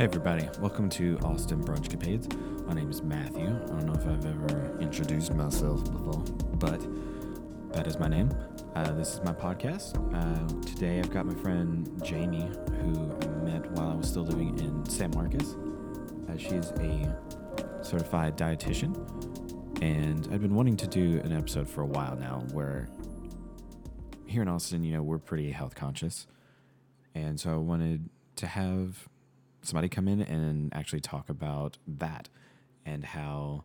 Hey, everybody. Welcome to Austin Brunch Capades. My name is Matthew. I don't know if I've ever introduced myself before, but that is my name. Uh, this is my podcast. Uh, today I've got my friend Jamie, who I met while I was still living in San Marcos. Uh, she's a certified dietitian, and I've been wanting to do an episode for a while now where here in Austin, you know, we're pretty health conscious. And so I wanted to have somebody come in and actually talk about that and how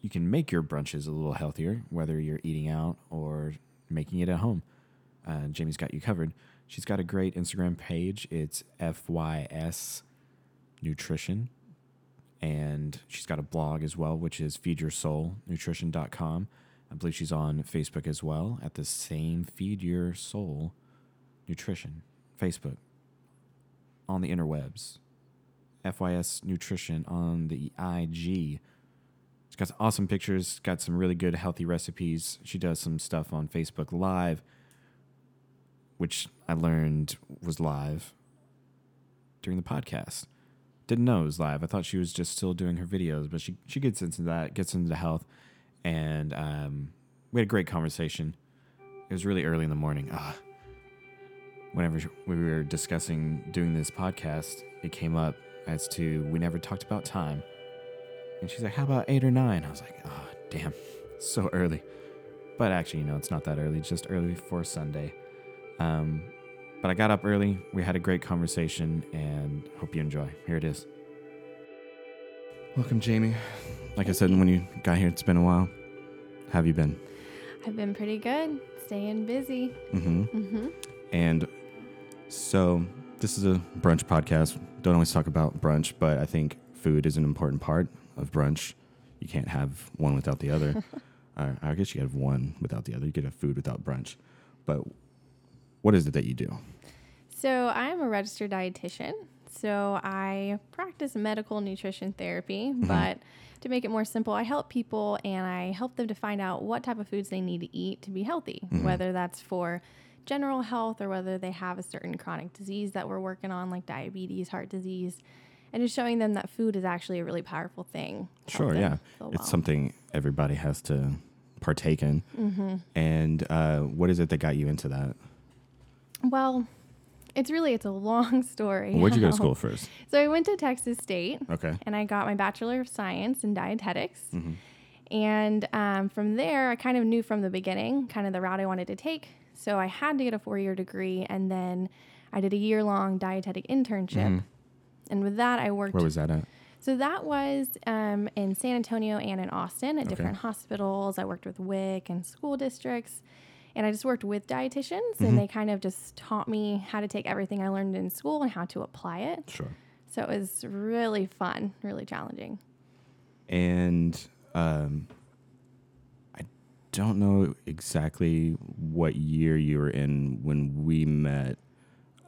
you can make your brunches a little healthier, whether you're eating out or making it at home. Uh, Jamie's got you covered. She's got a great Instagram page. It's FYS Nutrition. And she's got a blog as well, which is feedyoursoulnutrition.com. I believe she's on Facebook as well at the same Feed Your Soul Nutrition Facebook on the interwebs. FYS Nutrition on the IG. She's got some awesome pictures, got some really good healthy recipes. She does some stuff on Facebook Live, which I learned was live during the podcast. Didn't know it was live. I thought she was just still doing her videos, but she, she gets into that, gets into health, and um, we had a great conversation. It was really early in the morning. Ah, whenever we were discussing doing this podcast, it came up as to we never talked about time. And she's like, How about eight or nine? I was like, Oh, damn, so early. But actually, you know, it's not that early, it's just early for Sunday. Um, but I got up early. We had a great conversation and hope you enjoy. Here it is. Welcome, Jamie. Like I said, when you got here, it's been a while. How have you been? I've been pretty good, staying busy. Mm-hmm. Mm-hmm. And so this is a brunch podcast. Don't always talk about brunch, but I think food is an important part of brunch. You can't have one without the other. uh, I guess you could have one without the other. You could have food without brunch. But what is it that you do? So I am a registered dietitian. So I practice medical nutrition therapy, Mm-hmm. but to make it more simple, I help people and I help them to find out what type of foods they need to eat to be healthy, Mm-hmm. whether that's for general health or whether they have a certain chronic disease that we're working on, like diabetes, heart disease, and just showing them that food is actually a really powerful thing. Sure, yeah. feel It's something everybody has to partake in. Mm-hmm. And uh, what is it that got you into that? Well, it's really it's a long story. Where'd you go to school first? So I went to Texas State Okay. and I got my Bachelor of Science in Dietetics. Mhm. And um, from there, I kind of knew from the beginning kind of the route I wanted to take. So I had to get a four year degree and then I did a year long dietetic internship. Mhm. And with that, I worked. Where was that at? so that was um, in San Antonio and in Austin at Okay. different hospitals. I worked with WIC and school districts. And I just worked with dietitians, Mhm. and they kind of just taught me how to take everything I learned in school and how to apply it. Sure. So it was really fun, really challenging. and um, don't know exactly what year you were in when we met.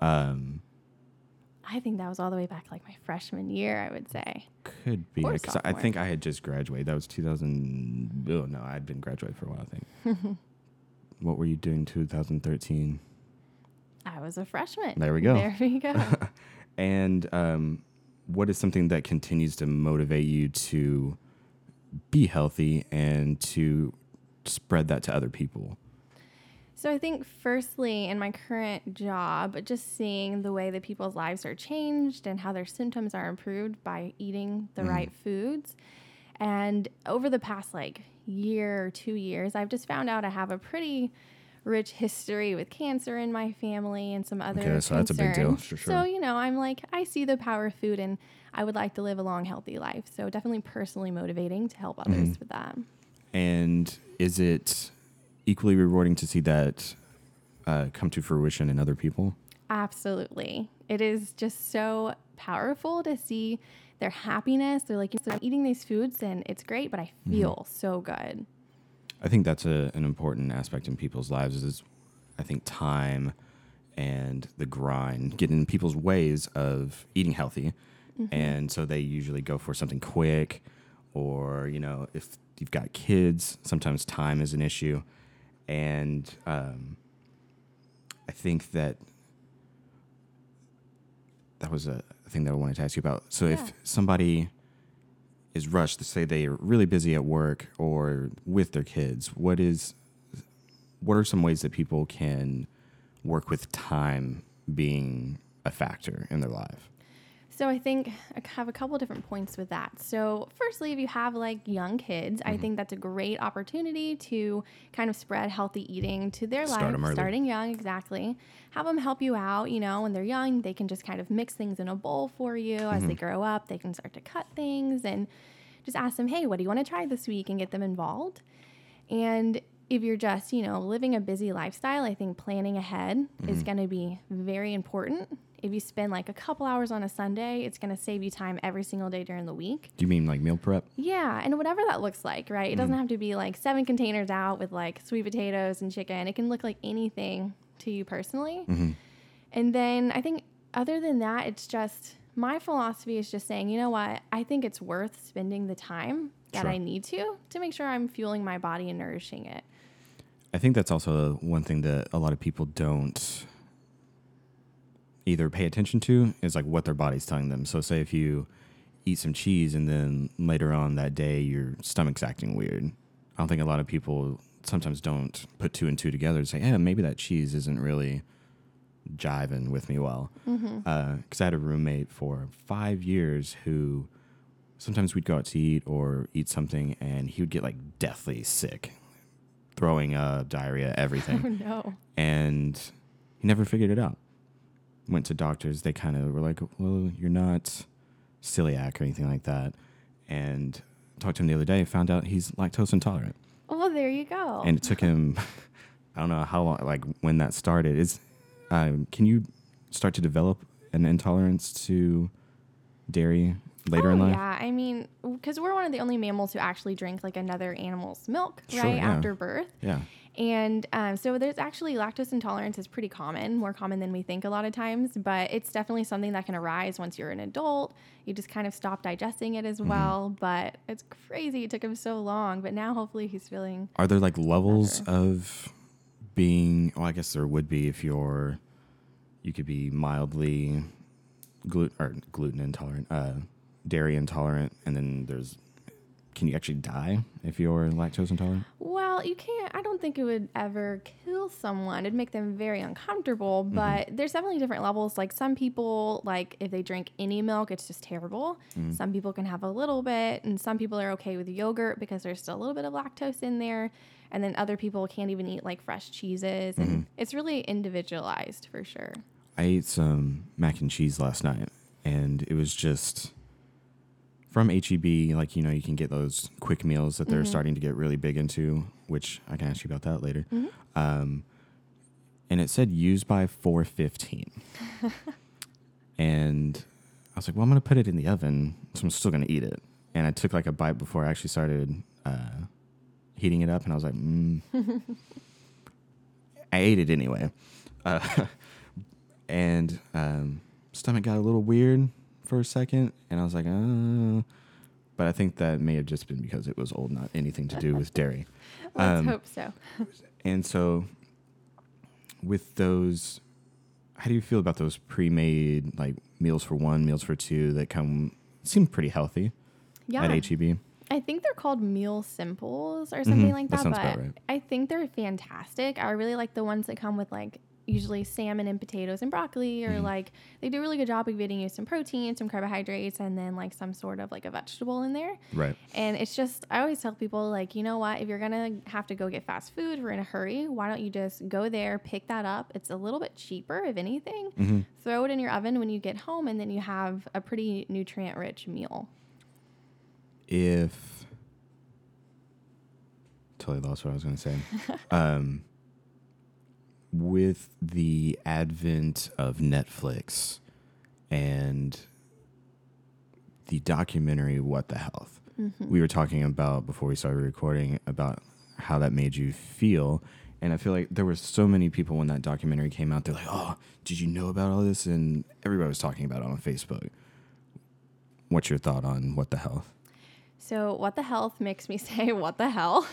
Um, I think that was all the way back like my freshman year, I would say. could be because I think I had just graduated. That was 2000. Oh no, I'd been graduated for a while. I think. what were you doing 2013? I was a freshman. There we go. There we go. And um, what is something that continues to motivate you to be healthy and to spread that to other people? so I think, firstly, in my current job, just seeing the way that people's lives are changed and how their symptoms are improved by eating the Mhm. right foods. And over the past like year or two years, I've just found out I have a pretty rich history with cancer in my family and some other Okay, so that's a big deal, concerns. for So, you know, I'm like, I see the power of food and I would like to live a long, healthy life. So, definitely personally motivating to help others Mhm. with that. And is it equally rewarding to see that uh, come to fruition in other people? Absolutely. It is just so powerful to see their happiness. They're like, so I'm eating these foods and it's great, but I Mm-hmm. feel so good. I think that's a, an important aspect in people's lives is I think time and the grind get in people's ways of eating healthy. And so they usually go for something quick or, you know, if you've got kids, sometimes time is an issue. And um, I think that that was a thing that I wanted to ask you about. So Yeah. if somebody is rushed, to say they are really busy at work or with their kids, what is what are some ways that people can work with time being a factor in their life? So I think I have a couple different points with that. So firstly, if you have like young kids, I mm-hmm. think that's a great opportunity to kind of spread healthy eating to their Start life, starting young, exactly. Have them help you out. You know, when they're young, they can just kind of mix things in a bowl for you. As they mm-hmm. grow up, they can start to cut things and just ask them, "Hey, what do you want to try this week?" and get them involved. And if you're just, you know, living a busy lifestyle, I think planning ahead is mm-hmm. going to be very important. If you spend like a couple hours on a Sunday, it's going to save you time every single day during the week. Do you mean like meal prep? Yeah, and whatever that looks like, right? It doesn't mm. have to be like seven containers out with like sweet potatoes and chicken. It can look like anything to you personally. Mm-hmm. And then I think other than that, it's just my philosophy is just saying, you know what? I think it's worth spending the time that Sure. I need to to make sure I'm fueling my body and nourishing it. I think that's also one thing that a lot of people don't either pay attention to is like what their body's telling them. So say if you eat some cheese and then later on that day your stomach's acting weird. I don't think a lot of people sometimes don't put two and two together and say, yeah, maybe that cheese isn't really jiving with me well. Mm-hmm. Uh, because I had a roommate for five years who sometimes we'd go out to eat or eat something and he would get like deathly sick, throwing up, diarrhea, everything Oh no. and he never figured it out. Went to doctors. They kind of were like, "Well, you're not celiac or anything like that." And talked to him the other day. Found out he's lactose intolerant, Oh, there you go. and it took him. I don't know how long, like when that started. Is um, can you start to develop an intolerance to dairy later oh, in life? Yeah, I mean, because we're one of the only mammals who actually drink like another animal's milk, Sure, right, yeah. after birth. Yeah. And um, so there's actually lactose intolerance is pretty common, more common than we think a lot of times, but it's definitely something that can arise once you're an adult. You just kind of stop digesting it as well. But it's crazy. It took him so long, but now hopefully he's feeling. Are there like levels of being? Well, I guess there would be if you're. You could be mildly gluten or gluten intolerant, uh, dairy intolerant, and then there's. Can you actually die if you're lactose intolerant? Well, you can't. I don't think it would ever kill someone. It'd make them very uncomfortable. Mm-hmm. But there's definitely different levels. Like some people, like if they drink any milk, it's just terrible. Mm. Some people can have a little bit, and some people are okay with yogurt because there's still a little bit of lactose in there. And then other people can't even eat like fresh cheeses, and mm-hmm. it's really individualized for sure. I ate some mac and cheese last night, and it was just from HEB. Like you know, you can get those quick meals that they're starting to get really big into, which I can ask you about that later. Um, and it said use by four fifteen, and I was like, well, I'm gonna put it in the oven, so I'm still gonna eat it. And I took like a bite before I actually started uh, heating it up, and I was like, mm. I ate it anyway. Uh, and um, stomach got a little weird for a second, and I was like, uh, but I think that may have just been because it was old, not anything to do with dairy. Let's Um, hope so. And so, with those, how do you feel about those pre-made like meals for one, meals for two that come seem pretty healthy Yeah. at HEB? I think they're called meal simples or something Mhm. like That that. but right. I think they're fantastic. I really like the ones that come with like usually salmon and potatoes and broccoli, or Mhm. like they do a really good job of getting you some protein, some carbohydrates, and then like some sort of like a vegetable in there. Right. And it's just, I always tell people, like, you know what? If you're going to have to go get fast food, we're in a hurry, why don't you just go there, pick that up? It's a little bit cheaper, if anything. hmm Throw it in your oven when you get home, and then you have a pretty nutrient rich meal. if totally lost what I was going to say. um, with the advent of Netflix and the documentary "What the Health," mm-hmm. we were talking about before we started recording about how that made you feel. And I feel like there were so many people when that documentary came out. They're like, "Oh, did you know about all this?" And everybody was talking about it on Facebook. What's your thought on what the health? So, what the health makes me say, what the hell?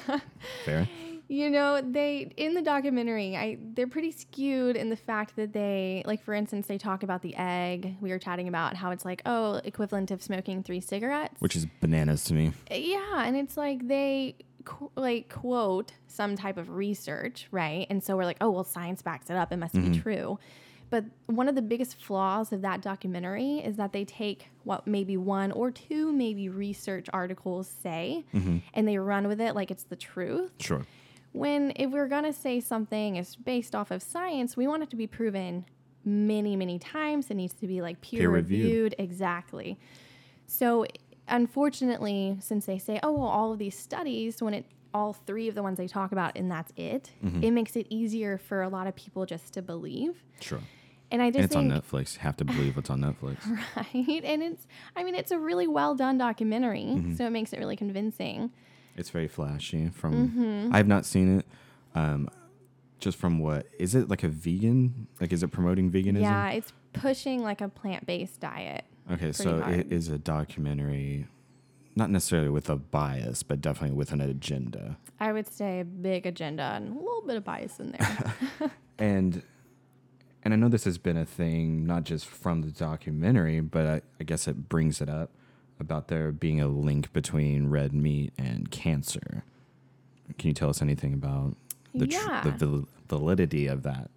Fair. you know, they in the documentary, I they're pretty skewed in the fact that they like for instance, they talk about the egg. We were chatting about how it's like, oh, equivalent of smoking 3 cigarettes. Which is bananas to me. Uh, yeah, and it's like they qu- like quote some type of research, right? And so we're like, oh, well, science backs it up. It must be mm-hmm. true. But one of the biggest flaws of that documentary is that they take what maybe one or two maybe research articles say mm-hmm. and they run with it like it's the truth. Sure. When if we're going to say something is based off of science, we want it to be proven many, many times. It needs to be like peer, Peer-reviewed. reviewed. Exactly. So unfortunately, since they say, oh, well, all of these studies, when it all three of the ones they talk about and that's it, Mm-hmm. it makes it easier for a lot of people just to believe. Sure. And I And just it's think on Netflix. Have to believe it's on Netflix. right, and it's I mean it's a really well done documentary, Mm-hmm. so it makes it really convincing. It's very flashy. From Mm-hmm. I have not seen it. Um, just from what is it like a vegan? Like is it promoting veganism? Yeah, it's pushing like a plant based diet. Okay, so hard. it is a documentary, not necessarily with a bias, but definitely with an agenda. I would say a big agenda and a little bit of bias in there. And and I know this has been a thing, not just from the documentary, but I, I guess it brings it up about there being a link between red meat and cancer. Can you tell us anything about the tr- the val- validity of that?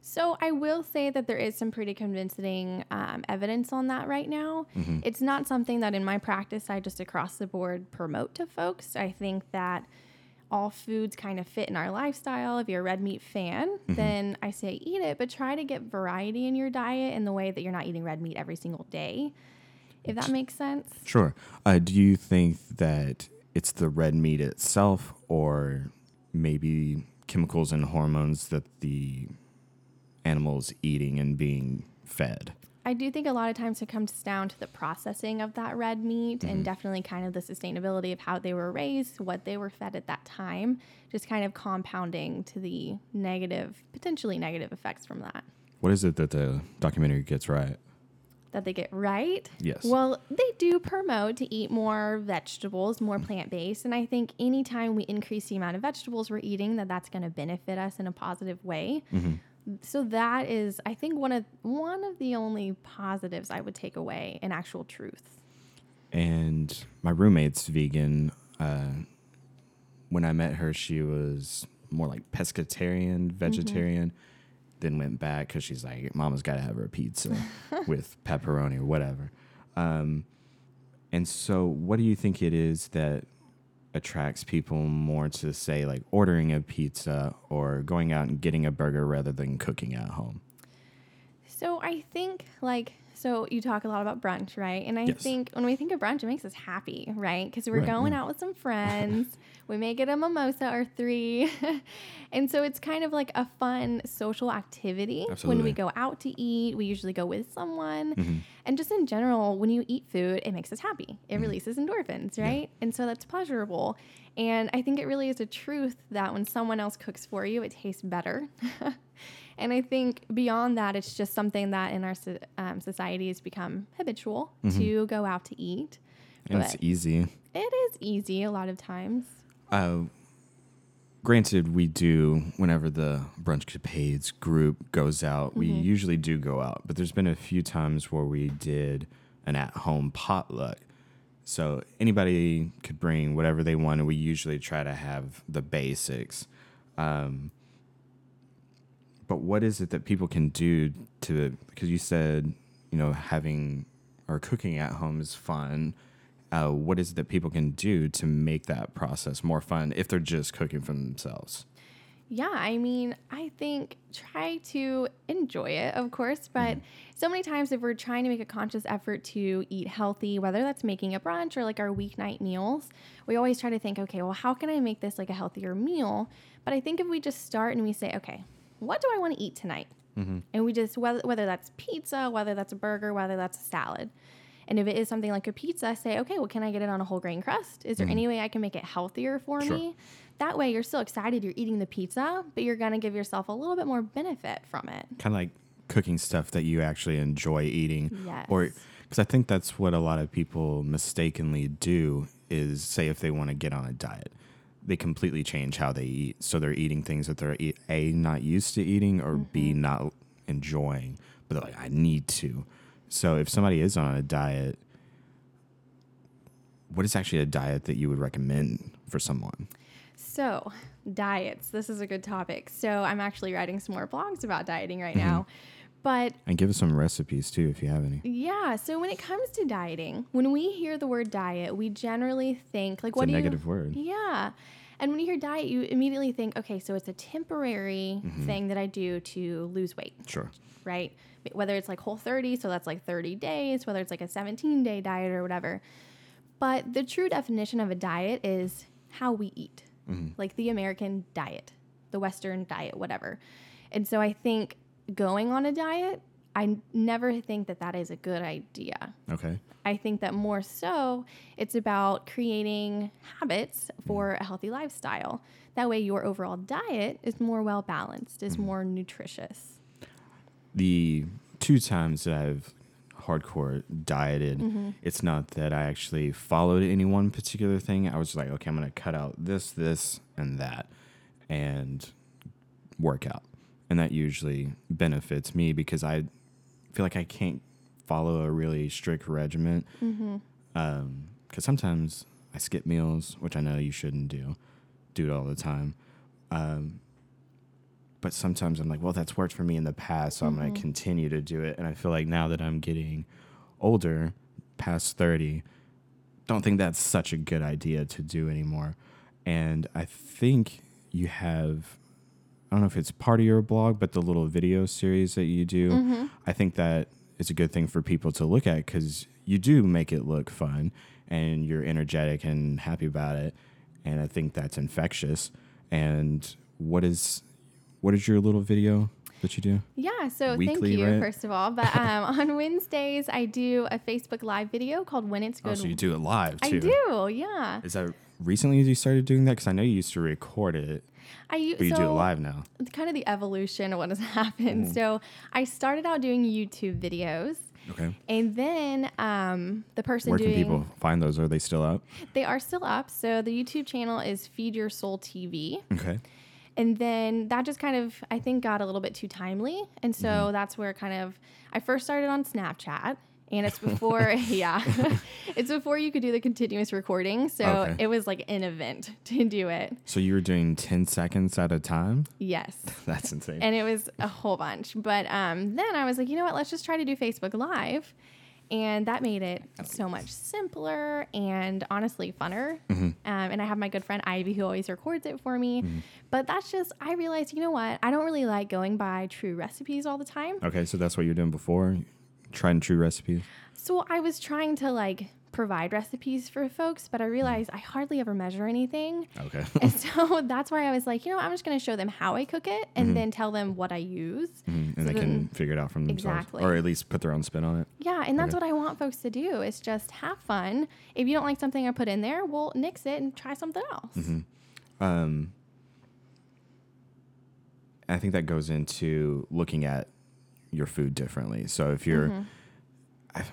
So I will say that there is some pretty convincing um, evidence on that right now. It's not something that in my practice I just across the board promote to folks. I think that all foods kind of fit in our lifestyle. If you're a red meat fan, then I say eat it, but try to get variety in your diet in the way that you're not eating red meat every single day. If that makes sense. Sure. Uh, do you think that it's the red meat itself, or maybe chemicals and hormones that the animal's eating and being fed? I do think a lot of times it comes down to the processing of that red meat Mm-hmm. and definitely kind of the sustainability of how they were raised, what they were fed at that time, just kind of compounding to the negative, potentially negative effects from that. What is it that the documentary gets right? That they get right. Yes. Well, they do promote to eat more vegetables, more plant based. And I think anytime we increase the amount of vegetables we're eating, that that's going to benefit us in a positive way. So that is, I think, one of one of the only positives I would take away in actual truth. and my roommate's vegan. Uh, when I met her, she was more like pescatarian, vegetarian. Then went back because she's like, "Mama's got to have her pizza with pepperoni or whatever." Um, and so, what do you think it is that attracts people more to say like ordering a pizza or going out and getting a burger rather than cooking at home? So I think like so you talk a lot about brunch, right? And I Yes. think when we think of brunch, it makes us happy, right? Because we're Right, going yeah. out with some friends. we may get a mimosa or three. and so it's kind of like a fun social activity when we go out to eat. We usually go with someone. Mm-hmm. And just in general, when you eat food, it makes us happy. Mm-hmm. It releases endorphins, right? And so that's pleasurable. And I think it really is a truth that when someone else cooks for you, it tastes better. and I think beyond that, it's just something that in our so- um, society has become habitual to go out to eat. And But it's easy. it is easy a lot of times. Uh, granted, we do whenever the brunch capades group goes out. We usually do go out, but there's been a few times where we did an at-home potluck. So anybody could bring whatever they want, and we usually try to have the basics. Um, but what is it that people can do to? Because you said, you know, having or cooking at home is fun. Uh, what is it that people can do to make that process more fun if they're just cooking for themselves? Yeah, I mean, I think try to enjoy it, of course, but so many times if we're trying to make a conscious effort to eat healthy, whether that's making a brunch or like our weeknight meals, we always try to think, okay, well, how can I make this like a healthier meal? But I think if we just start and we say, okay, what do I want to eat tonight? Mm-hmm. And we just, whether, whether that's pizza, whether that's a burger, whether that's a salad. And if it is something like a pizza, say, okay, well, can I get it on a whole grain crust? Is there mm-hmm. any way I can make it healthier for Sure. me? That way, you're still excited you're eating the pizza, but you're going to give yourself a little bit more benefit from it. Kind of like cooking stuff that you actually enjoy eating, Yes. or because I think that's what a lot of people mistakenly do is say if they want to get on a diet, they completely change how they eat. So they're eating things that they're a not used to eating or b Mm-hmm. not enjoying, but they're like I need to. So if somebody is on a diet, what is actually a diet that you would recommend for someone? So, diets. This is a good topic. So, I'm actually writing some more blogs about dieting right Mm-hmm. now. But And give us some recipes too if you have any. yeah, so when it comes to dieting, when we hear the word diet, we generally think like It's what a negative you word. Yeah. And when you hear diet, you immediately think, okay, so it's a temporary Mm-hmm. thing that I do to lose weight, Sure. right? Whether it's like whole 30, so that's like 30 days, whether it's like a 17 day diet or whatever. But the true definition of a diet is how we eat, like the American diet, the Western diet, whatever. And so I think going on a diet, I never think that that is a good idea. Okay. I think that more so, it's about creating habits for a healthy lifestyle. That way, your overall diet is more well balanced, is more nutritious. the two times that I've hardcore dieted, Mm-hmm. it's not that I actually followed any one particular thing. I was like, okay, I'm gonna cut out this, this, and that, and work out, and that usually benefits me because I feel like I can't follow a really strict regimen. Because mm-hmm. um, sometimes I skip meals, which I know you shouldn't do. Do it all the time. Um, but sometimes I'm like, well, that's worked for me in the past, so I'm going to mm-hmm. continue to do it. And I feel like now that I'm getting older, past 30, don't think that's such a good idea to do anymore. And I think you have, I don't know if it's part of your blog, but the little video series that you do, I think that is a good thing for people to look at because you do make it look fun and you're energetic and happy about it. And I think that's infectious. And what is, what is your little video that you do? Yeah, so Weekly, thank you, right? first of all. But um, on Wednesdays, I do a Facebook Live video called When It's Oh, Good. so you do it live too? I do, yeah. Is that recently you started doing that? Because I know you used to record it, I but you so do it live now. it's kind of the evolution of what has happened. So I started out doing YouTube videos. Okay. And then um, the person Where doing can people find those? Are they still up? they are still up. So the YouTube channel is Feed Your Soul TV. Okay. And then that just kind of I think got a little bit too timely. And so Mm-hmm. that's where kind of I first started on Snapchat. And it's before, yeah, it's before you could do the continuous recording. So Okay. it was like an event to do it. So you were doing 10 seconds at a time? Yes. That's insane. and it was a whole bunch. But um, then I was like, you know what? Let's just try to do Facebook Live, and that made it so much simpler and honestly funner. Um, and I have my good friend Ivy who always records it for me. But that's just I realized, you know what? I don't really like going by true recipes all the time. okay, so that's what you're doing before? Tried and true recipes? So I was trying to like provide recipes for folks, but I realized I hardly ever measure anything. Okay. And so that's why I was like, you know, I'm just going to show them how I cook it and mm-hmm. then tell them what I use. Mm-hmm. and So they can figure it out from themselves. Exactly. Or at least put their own spin on it. Yeah, and that's Okay. what I want folks to do is just have fun. If you don't like something I put in there, we'll nix it and try something else. Mm-hmm. Um, I think that goes into looking at your food differently. So if you're, I,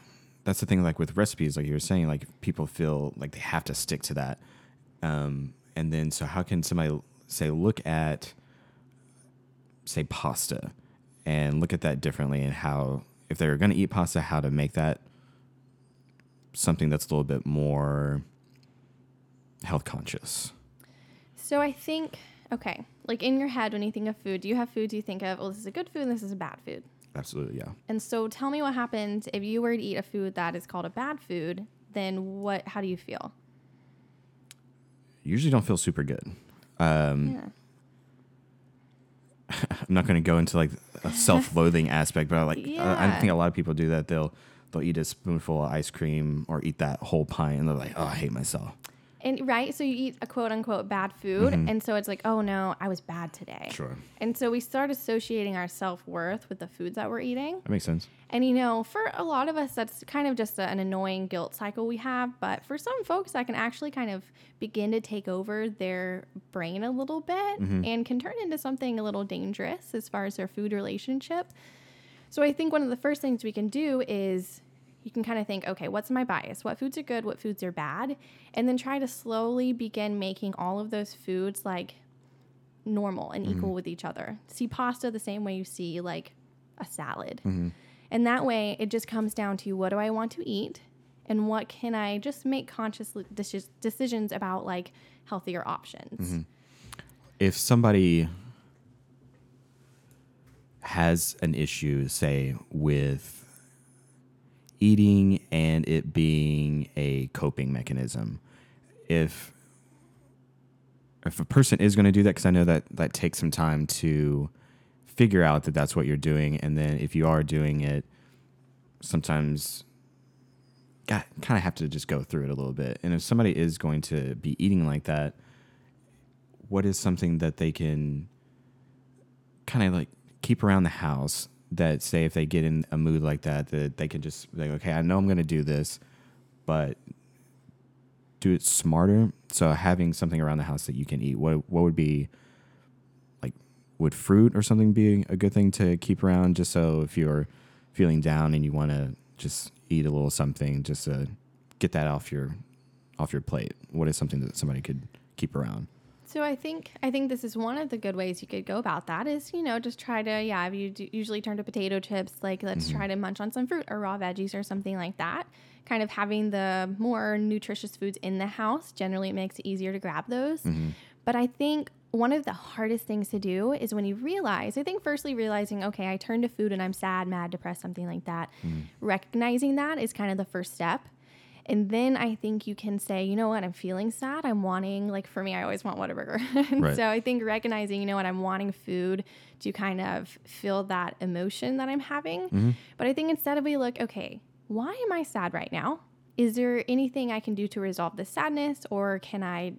that's the thing. Like with recipes, like you were saying, like people feel like they have to stick to that. Um, and then so how can somebody say look at, say pasta, and look at that differently, and how if they're going to eat pasta, how to make that something that's a little bit more health conscious. So I think, okay, like in your head when you think of food, do you have foods you think of, oh, this is a good food and this is a bad food? Absolutely, yeah. And so tell me what happens if you were to eat a food that is called a bad food, then what, how do you feel? usually don't feel super good. Um, Yeah. I'm not going to go into like a self-loathing aspect, but I like I, I think a lot of people do that. They'll they'll eat a spoonful of ice cream or eat that whole pint, and they're like, "Oh, I hate myself." And right, so you eat a quote unquote bad food, mm-hmm. and so it's like, oh no, I was bad today. Sure, And so we start associating our self worth with the foods that we're eating. that makes sense. And you know, for a lot of us, that's kind of just a- an annoying guilt cycle we have. But for some folks, that can actually kind of begin to take over their brain a little bit mm-hmm. and can turn into something a little dangerous as far as their food relationship. So I think one of the first things we can do is, you can kind of think, okay, what's my bias? What foods are good? What foods are bad? And then try to slowly begin making all of those foods like normal and Mm-hmm. equal with each other. See pasta the same way you see like a salad. Mm-hmm. And that way it just comes down to what do I want to eat and what can I just make conscious decisions about like healthier options. Mm-hmm. if somebody has an issue, say, with eating and it being a coping mechanism, if if a person is going to do that, because I know that that takes some time to figure out that that's what you're doing, and then if you are doing it, sometimes got kind of have to just go through it a little bit. And if somebody is going to be eating like that, what is something that they can kind of like keep around the house that say if they get in a mood like that that they can just like okay i know i'm going to do this but do it smarter. So having something around the house that you can eat what what would be like would fruit or something be a good thing to keep around? Just so if you're feeling down and you want to just eat a little something just to get that off your off your plate. What is something that somebody could keep around So I think I think this is one of the good ways you could go about that is you know just try to yeah if you do usually turn to potato chips like let's try mm-hmm. to munch on some fruit or raw veggies or something like that. Kind of having the more nutritious foods in the house generally it makes it easier to grab those. Mm-hmm. But I think one of the hardest things to do is when you realize, I think, firstly, realizing, okay, I turn to food and I'm sad, mad, depressed, something like that. Mm. Recognizing that is kind of the first step. And then I think you can say, you know what, I'm feeling sad. I'm wanting, like for me, I always want Whataburger. Right. So I think recognizing, you know what, I'm wanting food to kind of feel that emotion that I'm having. Mm-hmm. But I think instead of we look, okay, why am I sad right now? Is there anything I can do to resolve this sadness? Or can I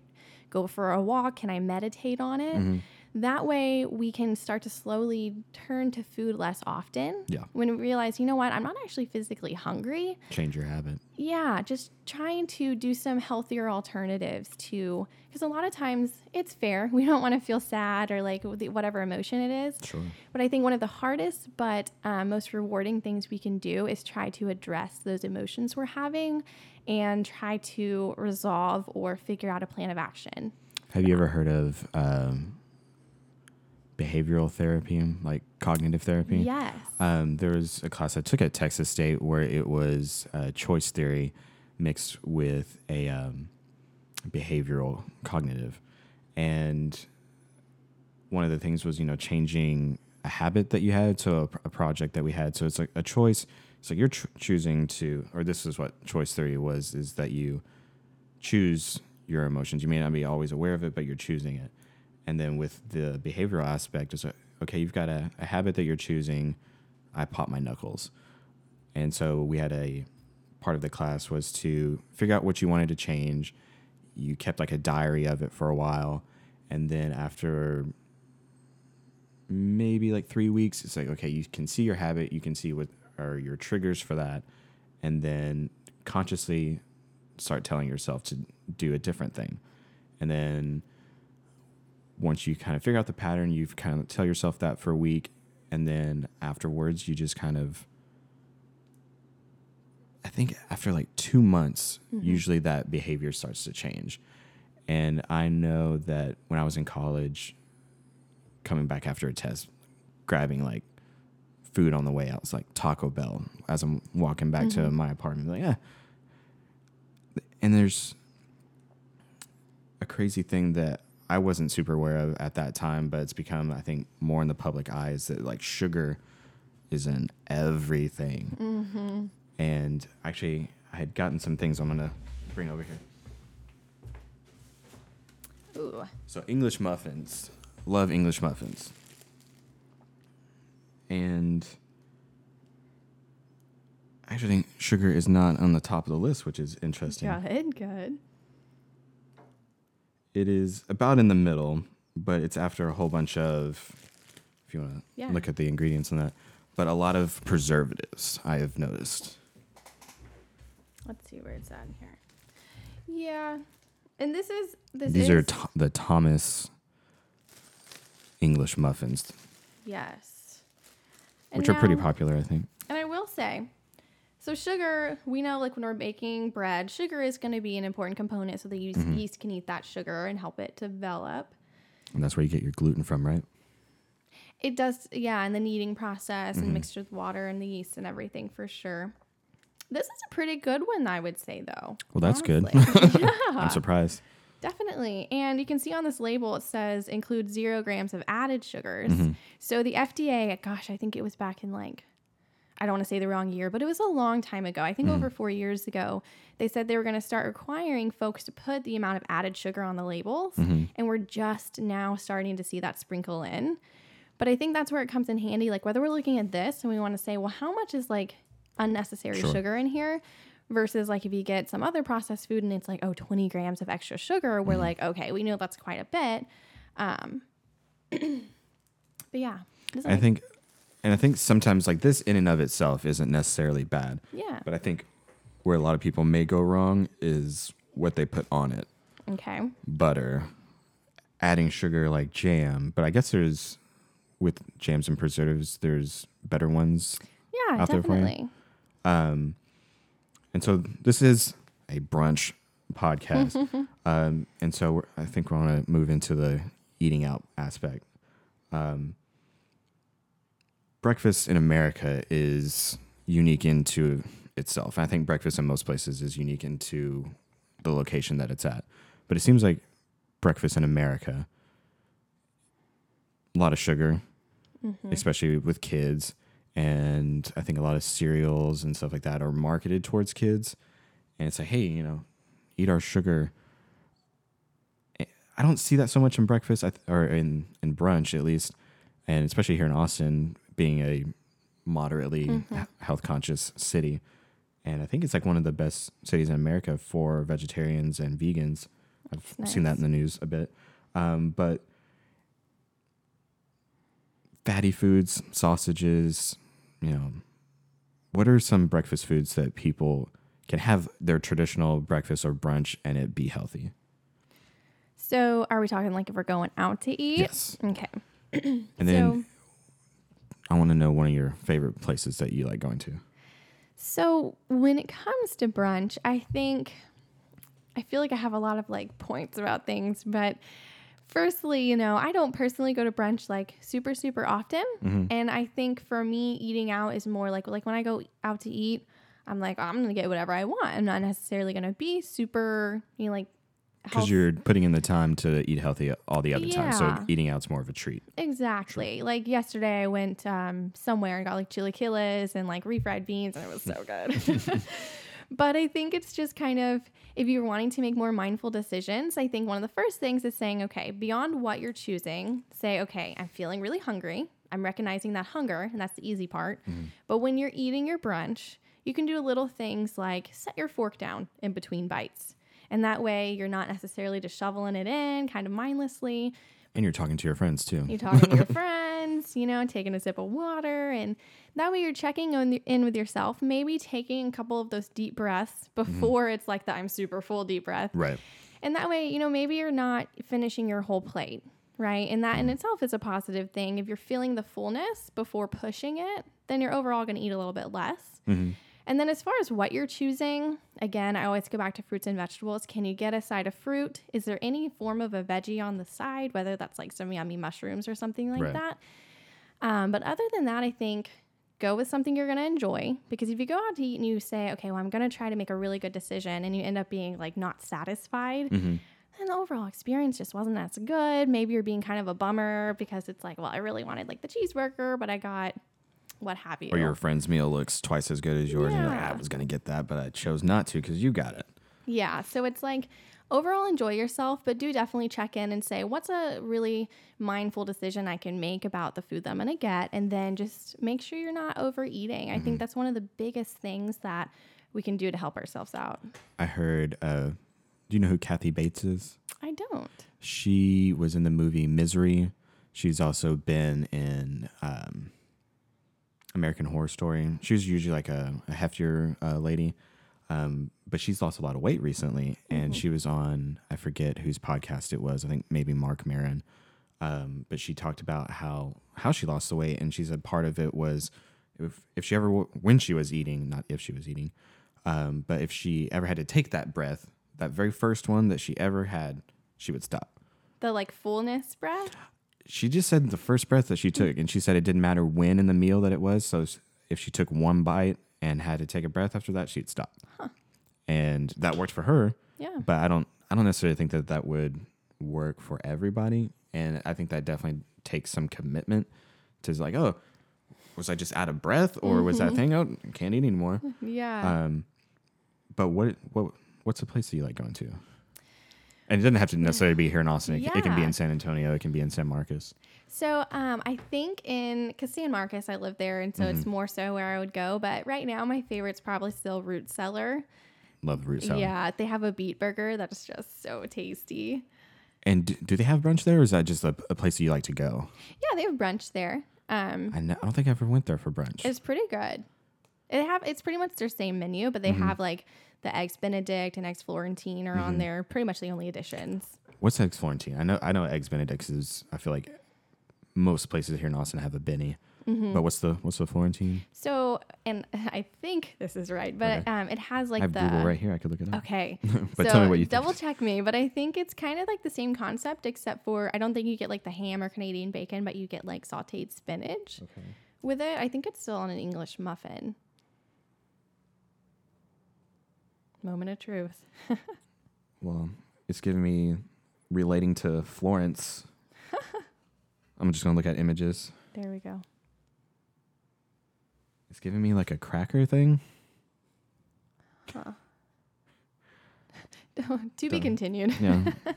go for a walk? Can I meditate on it? Mm-hmm. That way we can start to slowly turn to food less often. Yeah. When we realize, you know what, I'm not actually physically hungry change your habit yeah, just trying to do some healthier alternatives to, because a lot of times it's fair. We don't want to feel sad or like whatever emotion it is. Sure. But I think one of the hardest but uh, most rewarding things we can do is try to address those emotions we're having and try to resolve or figure out a plan of action. Have you ever heard of um, behavioral therapy, like cognitive therapy? Yes. Um, there was a class I took at Texas State where it was uh, choice theory mixed with a um, behavioral cognitive, and one of the things was you know changing a habit that you had to a, a project that we had. So it's like a choice. So you're choosing to, or this is what choice theory was: is that you choose your emotions. You may not be always aware of it, but you're choosing it. And then with the behavioral aspect, it's like, okay, you've got a, a habit that you're choosing. I pop my knuckles. And so we had a part of the class was to figure out what you wanted to change. You kept like a diary of it for a while. And then after maybe like three weeks, it's like, okay, you can see your habit, you can see what are your triggers for that. And then consciously start telling yourself to do a different thing. And then once you kind of figure out the pattern, you kind of tell yourself that for a week. And then afterwards, you just kind of, I think after like two months, mm-hmm. usually that behavior starts to change. And I know that when I was in college, coming back after a test, grabbing like food on the way out, it's like Taco Bell as I'm walking back to mm-hmm. my apartment. Like, yeah. And there's a crazy thing that I wasn't super aware of at that time, but it's become, I think, more in the public eye is that like sugar is in everything. Mm-hmm. And actually, I had gotten some things I'm going to bring over here. Ooh. So English muffins. Love English muffins. And I actually think sugar is not on the top of the list, which is interesting. Good, good. It is about in the middle, but it's after a whole bunch of if you want to Yeah. look at the ingredients in that, but a lot of preservatives I have noticed. Let's see where it's at in here. Yeah. And this is this These is are to- the Thomas English muffins, yes. And which are pretty popular, I think. And I will say, So sugar, we know like when we're baking bread, sugar is going to be an important component so the yeast, Mm-hmm. yeast can eat that sugar and help it develop. And that's where you get your gluten from, right? It does, yeah, and the kneading process Mm-hmm. and mixed with water and the yeast and everything for sure. This is a pretty good one, I would say, though. Well, that's good. yeah, I'm surprised. definitely. And you can see on this label it says include zero grams of added sugars. Mm-hmm. So the FDA, gosh, I think it was back in like, I don't want to say the wrong year, but it was a long time ago. I think Mm-hmm. over four years ago, they said they were going to start requiring folks to put the amount of added sugar on the labels. Mm-hmm. And we're just now starting to see that sprinkle in. But I think that's where it comes in handy. Like whether we're looking at this and we want to say, well, how much is like unnecessary Sure. sugar in here? Versus like if you get some other processed food and it's like, oh, 20 grams of extra sugar, we're like, okay, we know that's quite a bit. Um, but yeah. I think, and I think sometimes like this in and of itself isn't necessarily bad, yeah. but I think where a lot of people may go wrong is what they put on it. Okay. Butter, adding sugar like jam, but I guess there's with jams and preservatives, there's better ones. Yeah, Out there for you? definitely. Um, and so this is a brunch podcast, um, and so we're, I think we're gonna move into the eating out aspect. Um, breakfast in America is unique into itself. I think breakfast in most places is unique into the location that it's at. But it seems like breakfast in America, a lot of sugar, mm-hmm. especially with kids. And I think a lot of cereals and stuff like that are marketed towards kids. And it's like, hey, you know, eat our sugar. I don't see that so much in breakfast or in, in brunch, at least. And especially here in Austin, being a moderately h- health conscious city. And I think it's like one of the best cities in America for vegetarians and vegans. I've That's seen that in the news a bit. Um, but fatty foods, sausages, you know, what are some breakfast foods that people can have their traditional breakfast or brunch and it be healthy? So are we talking like if we're going out to eat? Yes. Okay. And then I want to know one of your favorite places that you like going to. So when it comes to brunch, I think I feel like I have a lot of like points about things, but firstly, you know, I don't personally go to brunch like super super often, mm-hmm. and I think for me eating out is more like like when I go out to eat, I'm like oh, I'm going to get whatever I want. I'm not necessarily going to be super, you know, like Because you're putting in the time to eat healthy all the other time. So Yeah. eating out's more of a treat. Exactly. Like yesterday, I went um, somewhere and got like chilaquiles and like refried beans, and it was so good. but I think it's just kind of if you're wanting to make more mindful decisions, I think one of the first things is saying, okay, beyond what you're choosing, say, okay, I'm feeling really hungry. I'm recognizing that hunger, and that's the easy part. But when you're eating your brunch, you can do little things like set your fork down in between bites. And that way, you're not necessarily just shoveling it in kind of mindlessly. And you're talking to your friends too. You're talking to your friends, you know, taking a sip of water. And that way you're checking on, in with yourself, maybe taking a couple of those deep breaths mm-hmm. before it's like the I'm super full deep breath. Right. And that way, you know, maybe you're not finishing your whole plate, right? And that in mm-hmm. itself is a positive thing. If you're feeling the fullness before pushing it, then you're overall going to eat a little bit less. Mm-hmm. And then as far as what you're choosing, again, I always go back to fruits and vegetables. Can you get a side of fruit? Is there any form of a veggie on the side, whether that's like some yummy mushrooms or something like Right. that? Um, but other than that, I think go with something you're going to enjoy because if you go out to eat and you say, okay, well, I'm going to try to make a really good decision and you end up being like not satisfied, Mm-hmm. then the overall experience just wasn't as good. Maybe you're being kind of a bummer because it's like, well, I really wanted like the cheeseburger, but I got what have you. Or your friend's meal looks twice as good as yours. And you're like, "Ah, I was going to get that, but I chose not to because you got it. Yeah. So it's like overall enjoy yourself, but do definitely check in and say, what's a really mindful decision I can make about the food that I'm to get? And then just make sure you're not overeating. I think that's one of the biggest things that we can do to help ourselves out. I heard, uh, do you know who Kathy Bates is? I don't. She was in the movie Misery. She's also been in um, American Horror Story. She was usually like a, a heftier uh, lady, um, but she's lost a lot of weight recently. And she was on, I forget whose podcast it was. I think maybe Marc Maron. Um, but she talked about how how she lost the weight, and she said part of it was if if she ever when she was eating, not if she was eating, um, but if she ever had to take that breath, that very first one that she ever had, she would stop. The like fullness breath. She just said the first breath that she took, and she said it didn't matter when in the meal that it was. So if she took one bite and had to take a breath after that, she'd stop. And that worked for her. Yeah. but I don't I don't necessarily think that that would work for everybody, and I think that definitely takes some commitment to like, oh, was I just out of breath, or was that thing oh can't eat anymore? Yeah. Um, but what what what's a place that you like going to? And it doesn't have to necessarily be here in Austin. It, c- it can be in San Antonio. It can be in San Marcos. So um, I think in because San Marcos, I live there, and so Mm-hmm. it's more so where I would go. But right now, my favorite's probably still Root Cellar. Love root Cellar. Yeah, they have a beet burger that is just so tasty. And do, do they have brunch there, or is that just a, a place that you like to go? Yeah, they have brunch there. Um, I, know, I don't think I ever went there for brunch. it's pretty good. They have it's pretty much their same menu, but they Mm-hmm. have like the eggs Benedict and eggs Florentine are on there. Pretty much the only additions. What's eggs Florentine? I know I know eggs benedict is. I feel like most places here in Austin have a Benny. Mm-hmm. But what's the what's the Florentine? So, and I think this is right, but Okay. um, it has like I have the Google right here. I could look it up. Okay. But so tell me what you think. double check me, but I think it's kind of like the same concept, except for I don't think you get like the ham or Canadian bacon, but you get like sauteed spinach Okay. with it. I think it's still on an English muffin. Moment of truth. Well, it's giving me relating to Florence. I'm just gonna look at images. There we go. It's giving me like a cracker thing. to be continued. Yeah.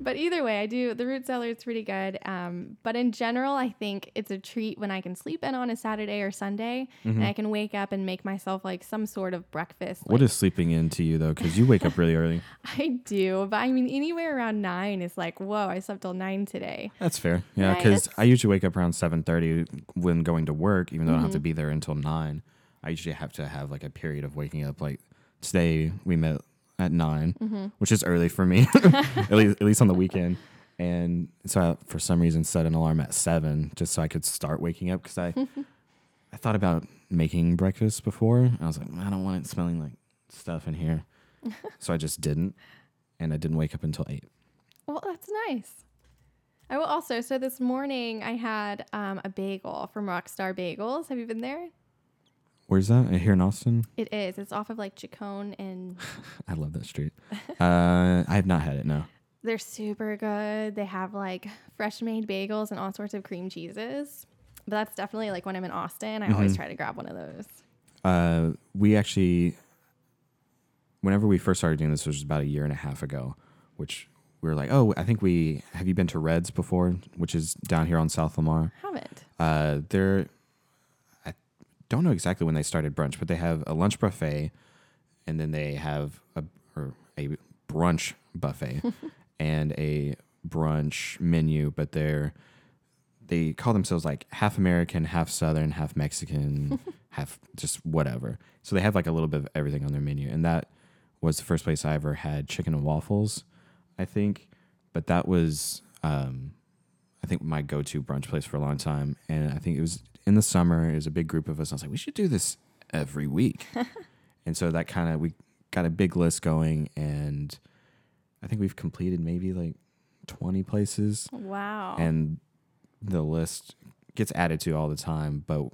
But either way, I do the root cellar. It's pretty good. Um, but in general, I think it's a treat when I can sleep in on a Saturday or Sunday, and I can wake up and make myself like some sort of breakfast. Mm-hmm. what like- is sleeping in to you though? Because you wake up really early. I do, but I mean, anywhere around nine is like, whoa, I slept till nine today. That's fair. Yeah, because I usually wake up around seven thirty when going to work, even though I don't have to Mm-hmm. be there until nine. I usually have to have like a period of waking up. Like today, we met at 9 Mm-hmm. which is early for me, at least at least on the weekend. And so I, for some reason, set an alarm at seven just so I could start waking up because I I thought about making breakfast before. I was like, I don't want it smelling like stuff in here, so I just didn't, and I didn't wake up until eight. Well, that's nice. I will also. So this morning I had um, a bagel from Rockstar Bagels. Have you been there? Where's that? Here in Austin. It is. It's off of like Chicon, and I love that street. Uh, I have not had it. No. they're super good. They have like fresh made bagels and all sorts of cream cheeses. But that's definitely like when I'm in Austin, I always try to grab one of those. Uh, we actually, whenever we first started doing this, which was about a year and a half ago, which we were like, oh, I think we have you been to Reds before, which is down here on South Lamar. Haven't. Uh, they're, I don't know exactly when they started brunch, but they have a lunch buffet, and then they have a or a brunch buffet and a brunch menu, but they're they call themselves like half American, half Southern, half Mexican, half just whatever. So they have like a little bit of everything on their menu, and that was the first place I ever had chicken and waffles, I think. But that was, um, I think, my go-to brunch place for a long time, and I think it was in the summer. Was a big group of us. I was like, we should do this every week, and so that kind of we got a big list going, and I think we've completed maybe like twenty places Wow. and the list gets added to all the time. But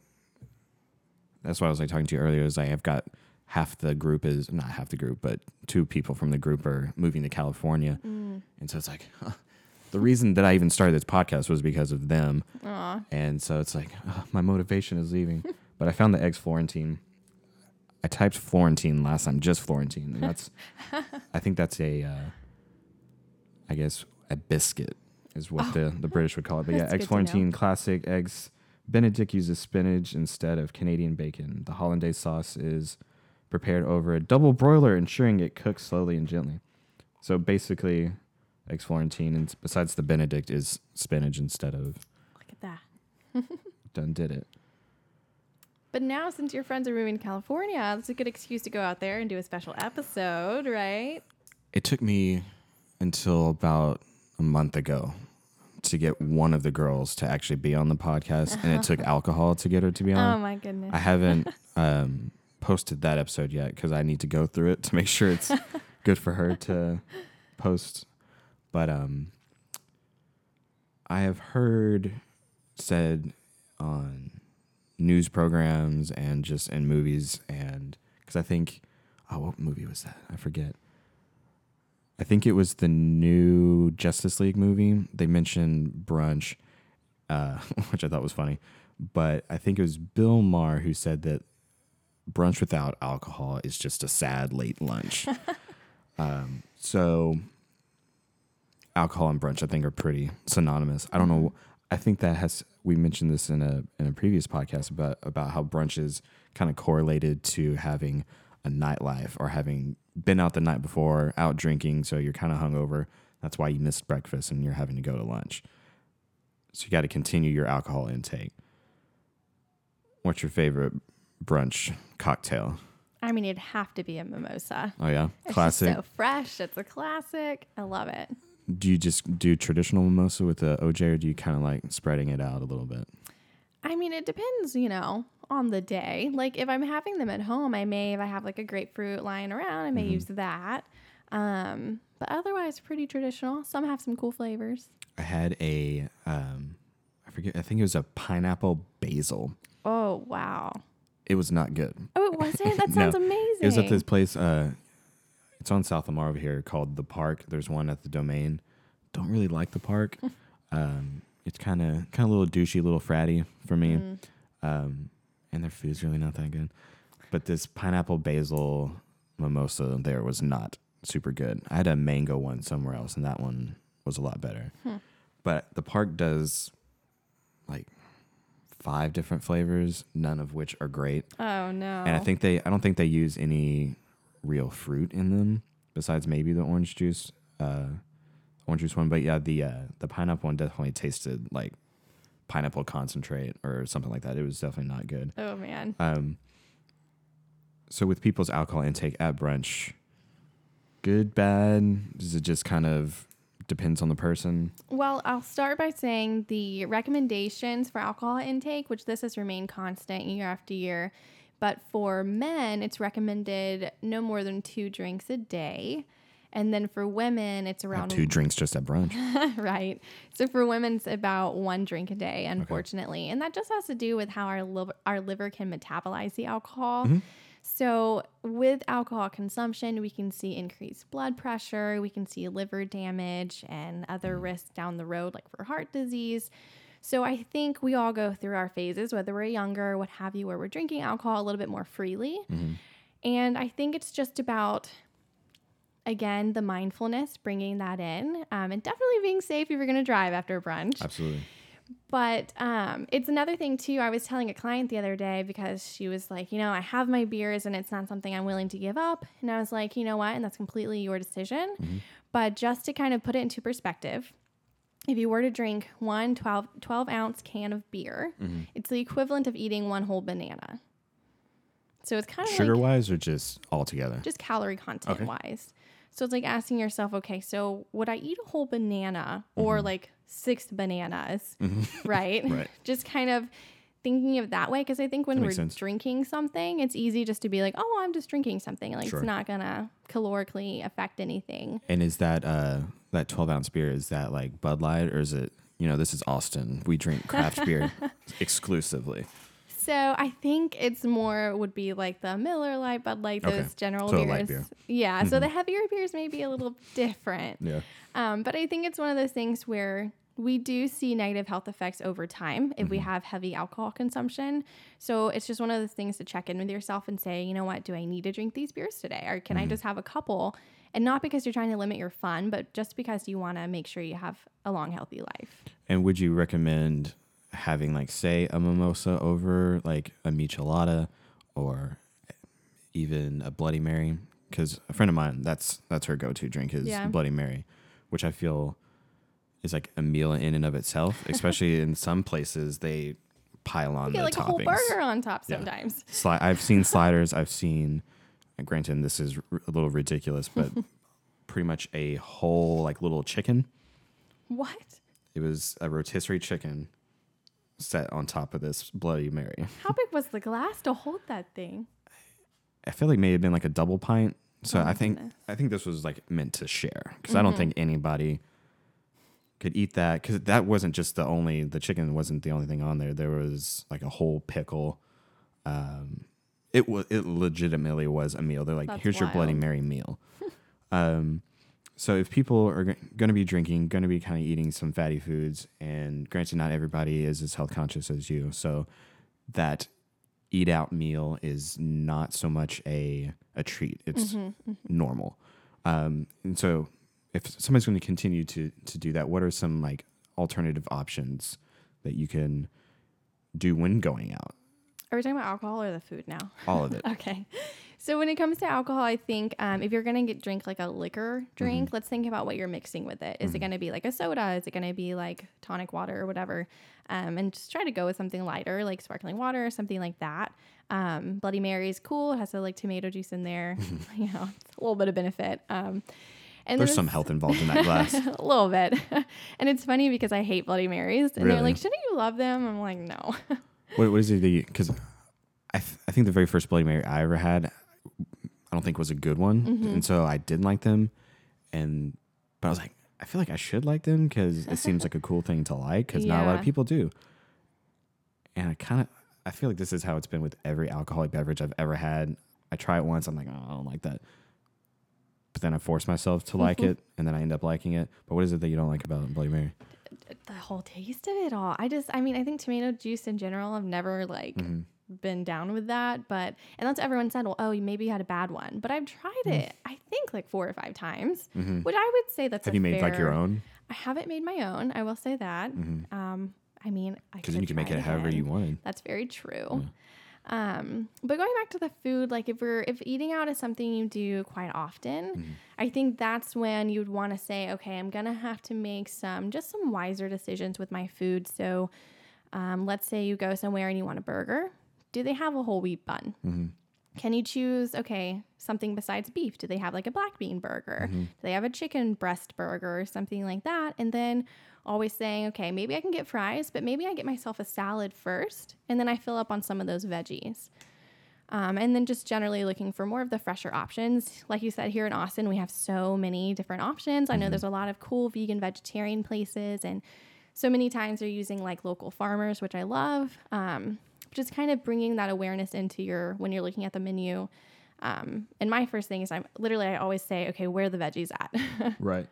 that's what I was like talking to you earlier. Is like I've got half the group is not half the group, but two people from the group are moving to California, Mm. and so it's like huh, the reason that I even started this podcast was because of them, Aw. and so it's like uh, my motivation is leaving. but I found the eggs Florentine. I typed Florentine last time, just Florentine, and that's I think that's a uh, I guess a biscuit is what the, the British would call it. But yeah, eggs good to know. Florentine classic eggs. Benedict uses spinach instead of Canadian bacon. The hollandaise sauce is prepared over a double broiler, ensuring it cooks slowly and gently. So basically, eggs Florentine, and besides the Benedict, is spinach instead of Look at that. done did it. But now, since your friends are moving to California, that's a good excuse to go out there and do a special episode, right? It took me until about a month ago to get one of the girls to actually be on the podcast, and it took alcohol to get her to be on. Oh my goodness. I haven't um, posted that episode yet because I need to go through it to make sure it's good for her to post. But um, I have heard said on news programs and just in movies, and because I think, oh, what movie was that? I forget. I think it was the new Justice League movie. They mentioned brunch, uh, which I thought was funny. But I think it was Bill Maher who said that brunch without alcohol is just a sad late lunch. um, so alcohol and brunch, I think, are pretty synonymous. I don't know. I think that has we mentioned this in a in a previous podcast about about how brunch is kind of correlated to having a nightlife or having been out the night before, out drinking, so you're kind of hungover. That's why you missed breakfast and you're having to go to lunch. So you got to continue your alcohol intake. What's your favorite brunch cocktail? I mean, it'd have to be a mimosa. Oh yeah, It's classic. Just so fresh. It's a classic. I love it. Do you just do traditional mimosa with the OJ, or do you kind of like spreading it out a little bit? I mean, it depends, you know, on the day. Like if I'm having them at home, I may, if I have like a grapefruit lying around, I may Mm-hmm. use that. Um, but otherwise, pretty traditional. Some have some cool flavors. I had a, um, I forget, I think it was a pineapple basil. Oh wow! It was not good. Oh, it wasn't. That No. sounds amazing. It was at this place. Uh, it's on South Lamar over here called the Park. There's one at the Domain. Don't really like the Park. um, it's kind of kind of a little douchey, a little fratty for me. Mm-hmm. Um, and their food's really not that good. But this pineapple basil mimosa there was not super good. I had a mango one somewhere else, and that one was a lot better. Hmm. But the park does like five different flavors, none of which are great. Oh no! And I think they, I don't think they use any real fruit in them besides maybe the orange juice, uh, orange juice one. But yeah, the uh, the pineapple one definitely tasted like pineapple concentrate or something like that. It was definitely not good. Oh man. Um, so with people's alcohol intake at brunch, good, bad? Does it just kind of depends on the person? Well, I'll start by saying the recommendations for alcohol intake, which this has remained constant year after year. But for men, it's recommended no more than two drinks a day. And then for women, it's around two drinks just at brunch. right. So for women, it's about one drink a day, unfortunately, and that just has to do with how our liver, our liver can metabolize the alcohol. Mm-hmm. So with alcohol consumption, we can see increased blood pressure, we can see liver damage, and other mm. risks down the road, like for heart disease. So I think we all go through our phases, whether we're younger, what have you, where we're drinking alcohol a little bit more freely. And I think it's just about again the mindfulness bringing that in um, and definitely being safe if you're going to drive after brunch. Absolutely. but um, it's another thing too i was telling a client the other day because she was like you know i have my beers and it's not something i'm willing to give up. And i was like you know what? And that's completely your decision. But just to kind of put it into perspective if you were to drink one 12, 12 ounce can of beer it's the equivalent of eating one whole banana so it's kind of Sugar like wise or just altogether? just calorie content Okay. wise. So it's like asking yourself, okay, so would I eat a whole banana or like six bananas? Right? Mm-hmm. Right. Just kind of thinking of that way. Cause I think when we're sense. drinking something, it's easy just to be like, oh, I'm just drinking something. Like Sure. it's not gonna calorically affect anything. And is that uh that twelve ounce beer? Is that like Bud Light or is it? You know, this is Austin. We drink craft beer exclusively. So I think it's more would be like the Miller Lite, Bud Light, those general So beers. beer. Mm-hmm. Yeah. So the heavier beers may be a little different. Yeah. Um, but I think it's one of those things where we do see negative health effects over time if Mm-hmm. we have heavy alcohol consumption. So it's just one of those things to check in with yourself and say, you know what, do I need to drink these beers today? Or can I Mm-hmm. just have a couple? And not because you're trying to limit your fun, but just because you want to make sure you have a long, healthy life. And would you recommend having like say a mimosa over like a michelada or even a Bloody Mary? Because a friend of mine, that's that's her go-to drink is Yeah. Bloody Mary, which I feel is like a meal in and of itself. Especially in some places, they pile on You the like toppings. a whole burger on top Yeah. sometimes. Sli- I've seen sliders. I've seen, and granted, this is r- a little ridiculous, but pretty much a whole like little chicken. What? It was a rotisserie chicken set on top of this Bloody Mary. How big was the glass to hold that thing? I feel like may have been like a double pint. So Oh I think goodness. I think this was like meant to share because I don't think anybody could eat that because that wasn't just the only the chicken wasn't the only thing on there. There was like a whole pickle. Um, it was it legitimately was a meal. They're like, That's here's your Bloody. Mary meal. um, so if people are going to be drinking, going to be kind of eating some fatty foods, and granted, not everybody is as health conscious as you, so that eat out meal is not so much a a treat. It's Mm-hmm, normal. Um, and so if somebody's going to continue to to do that, what are some like alternative options that you can do when going out? Are we talking about alcohol or the food now? All of it. Okay. So when it comes to alcohol, I think um, if you're gonna get drink like a liquor drink, let's think about what you're mixing with it. Is it gonna be like a soda? Is it gonna be like tonic water or whatever? Um, and just try to go with something lighter, like sparkling water or something like that. Um, Bloody Mary is cool. It has a, like tomato juice in there. you know, it's a little bit of benefit. Um, and There's some health involved in that glass. a little bit. and it's funny because I hate Bloody Marys, and they're like, "Shouldn't you love them?" I'm like, "No." What, what is it? Because I th- I think the very first Bloody Mary I ever had, I don't think was a good one, Mm-hmm. and so I didn't like them, and but I was like, I feel like I should like them because it seems like a cool thing to like because not a lot of people do, and I kind of I feel like this is how it's been with every alcoholic beverage I've ever had. I try it once, I'm like, oh, I don't like that. But then I force myself to like Mm-hmm. it, and then I end up liking it. But what is it that you don't like about Bloody Mary? The whole taste of it all. I just, I mean, I think tomato juice in general, I've never like mm-hmm. been down with that. But, and that's everyone said, well, oh, you maybe had a bad one. But I've tried mm. it, I think like four or five times, mm-hmm. which I would say that's Have you made like your own? I haven't made my own. I will say that. Mm-hmm. Um, I mean, I Because then you can make it however you want. That's very true. Um, but going back to the food, like if we're if eating out is something you do quite often, I think that's when you'd want to say, okay, I'm gonna have to make some just some wiser decisions with my food. So, um, let's say you go somewhere and you want a burger. Do they have a whole wheat bun? Can you choose, okay, something besides beef? Do they have like a black bean burger? Do they have a chicken breast burger or something like that? And then always saying, okay, maybe I can get fries, but maybe I get myself a salad first and then I fill up on some of those veggies. Um, and then just generally looking for more of the fresher options. Like you said, here in Austin, we have so many different options. I know there's a lot of cool vegan, vegetarian places, and so many times they're using like local farmers, which I love. Um, just kind of bringing that awareness into your when you're looking at the menu. Um, and my first thing is I'm literally I always say, okay, where are the veggies at? Right.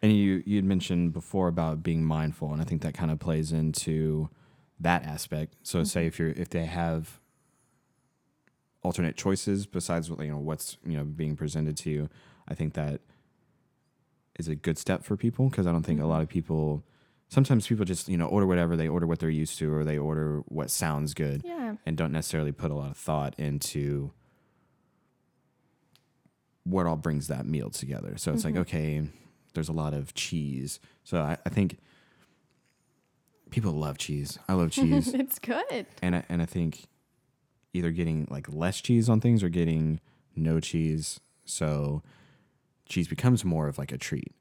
And you you had mentioned before about being mindful, and I think that kind of plays into that aspect. So say if you're if they have alternate choices besides what you know what's you know being presented to you, I think that is a good step for people because I don't think a lot of people. Sometimes people just you know order whatever they order what they're used to or they order what sounds good yeah. and don't necessarily put a lot of thought into what all brings that meal together. So it's like, okay, there's a lot of cheese. So I, I think people love cheese. I love cheese. it's good. and I, and I think either getting like less cheese on things or getting no cheese. So cheese becomes more of like a treat.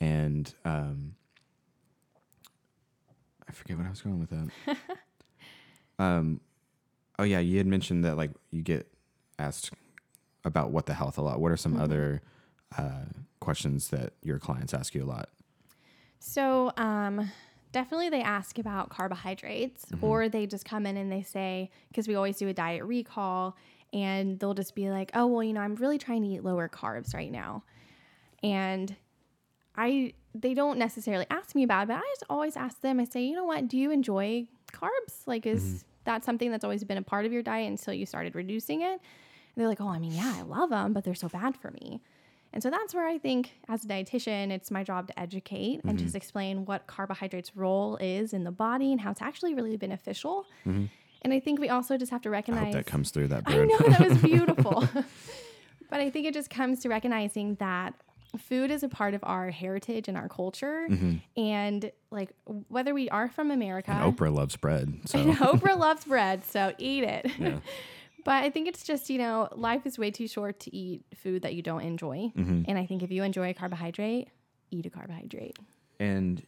And um, I forget what I was going with that. um, oh yeah, you had mentioned that like you get asked about what the health a lot. What are some other uh, questions that your clients ask you a lot? So, um, definitely they ask about carbohydrates, or they just come in and they say, because we always do a diet recall, and they'll just be like, oh, well, you know, I'm really trying to eat lower carbs right now. And I, they don't necessarily ask me about it, but I just always ask them, I say, you know what, do you enjoy carbs? Like, is mm-hmm. that something that's always been a part of your diet until you started reducing it? And they're like, oh, I mean, yeah, I love them, but they're so bad for me. And so that's where I think, as a dietitian, it's my job to educate and just mm-hmm. explain what carbohydrates' role is in the body and how it's actually really beneficial. Mm-hmm. And I think we also just have to recognize. that comes through that I know that was beautiful. but I think it just comes to recognizing that food is a part of our heritage and our culture. And like whether we are from America, and Oprah loves bread. So and Oprah loves bread, so eat it. Yeah. but I think it's just, you know, life is way too short to eat food that you don't enjoy. Mm-hmm. And I think if you enjoy a carbohydrate, eat a carbohydrate. and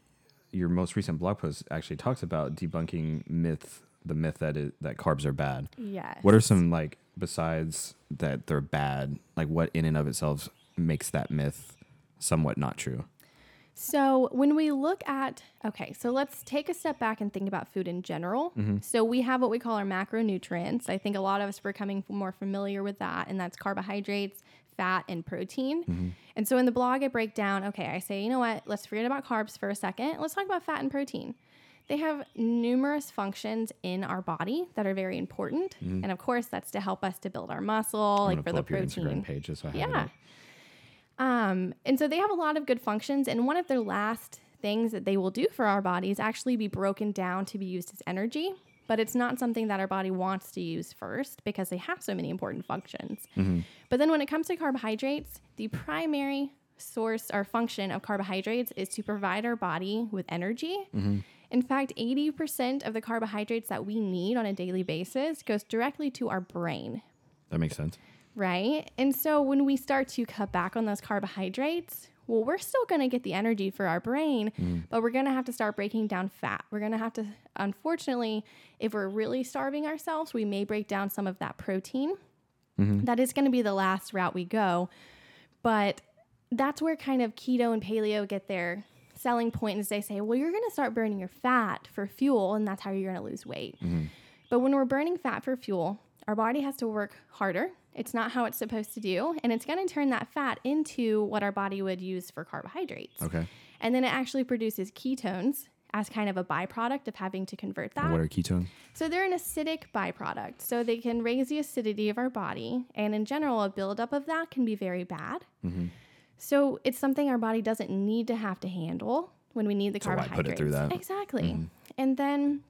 your most recent blog post actually talks about debunking myth, the myth that it, that carbs are bad. Yes. What are some like besides that they're bad? Like what in and of itself makes that myth somewhat not true? So, when we look at, okay, so let's take a step back and think about food in general. Mm-hmm. So, we have what we call our macronutrients. I think a lot of us are becoming more familiar with that, and that's carbohydrates, fat, and protein. Mm-hmm. And so, in the blog, I break down, okay, I say, you know what, let's forget about carbs for a second. Let's talk about fat and protein. They have numerous functions in our body that are very important. Mm-hmm. And of course, that's to help us to build our muscle, I'm like for the up your protein. Instagram page so I Yeah. Um, and so they have a lot of good functions. And one of their last things that they will do for our body is actually be broken down to be used as energy. But it's not something that our body wants to use first because they have so many important functions. But then when it comes to carbohydrates, the primary source or function of carbohydrates is to provide our body with energy. In fact, 80% of the carbohydrates that we need on a daily basis goes directly to our brain That makes sense. Right? And so when we start to cut back on those carbohydrates, well, we're still going to get the energy for our brain, mm. but we're going to have to start breaking down fat. We're going to have to, unfortunately, if we're really starving ourselves, we may break down some of that protein. Mm-hmm. That is going to be the last route we go. But that's where kind of keto and paleo get their selling point is they say, well, you're going to start burning your fat for fuel, and that's how you're going to lose weight. Mm-hmm. But when we're burning fat for fuel, our body has to work harder. It's not how it's supposed to do. And it's going to turn that fat into what our body would use for carbohydrates. Okay. And then it actually produces ketones as kind of a byproduct of having to convert that. What are ketones? So they're an acidic byproduct. So they can raise the acidity of our body. And in general, a buildup of that can be very bad. Mm-hmm. So it's something our body doesn't need to have to handle when we need the So why carbohydrates. put it through that? Exactly. Mm-hmm. And then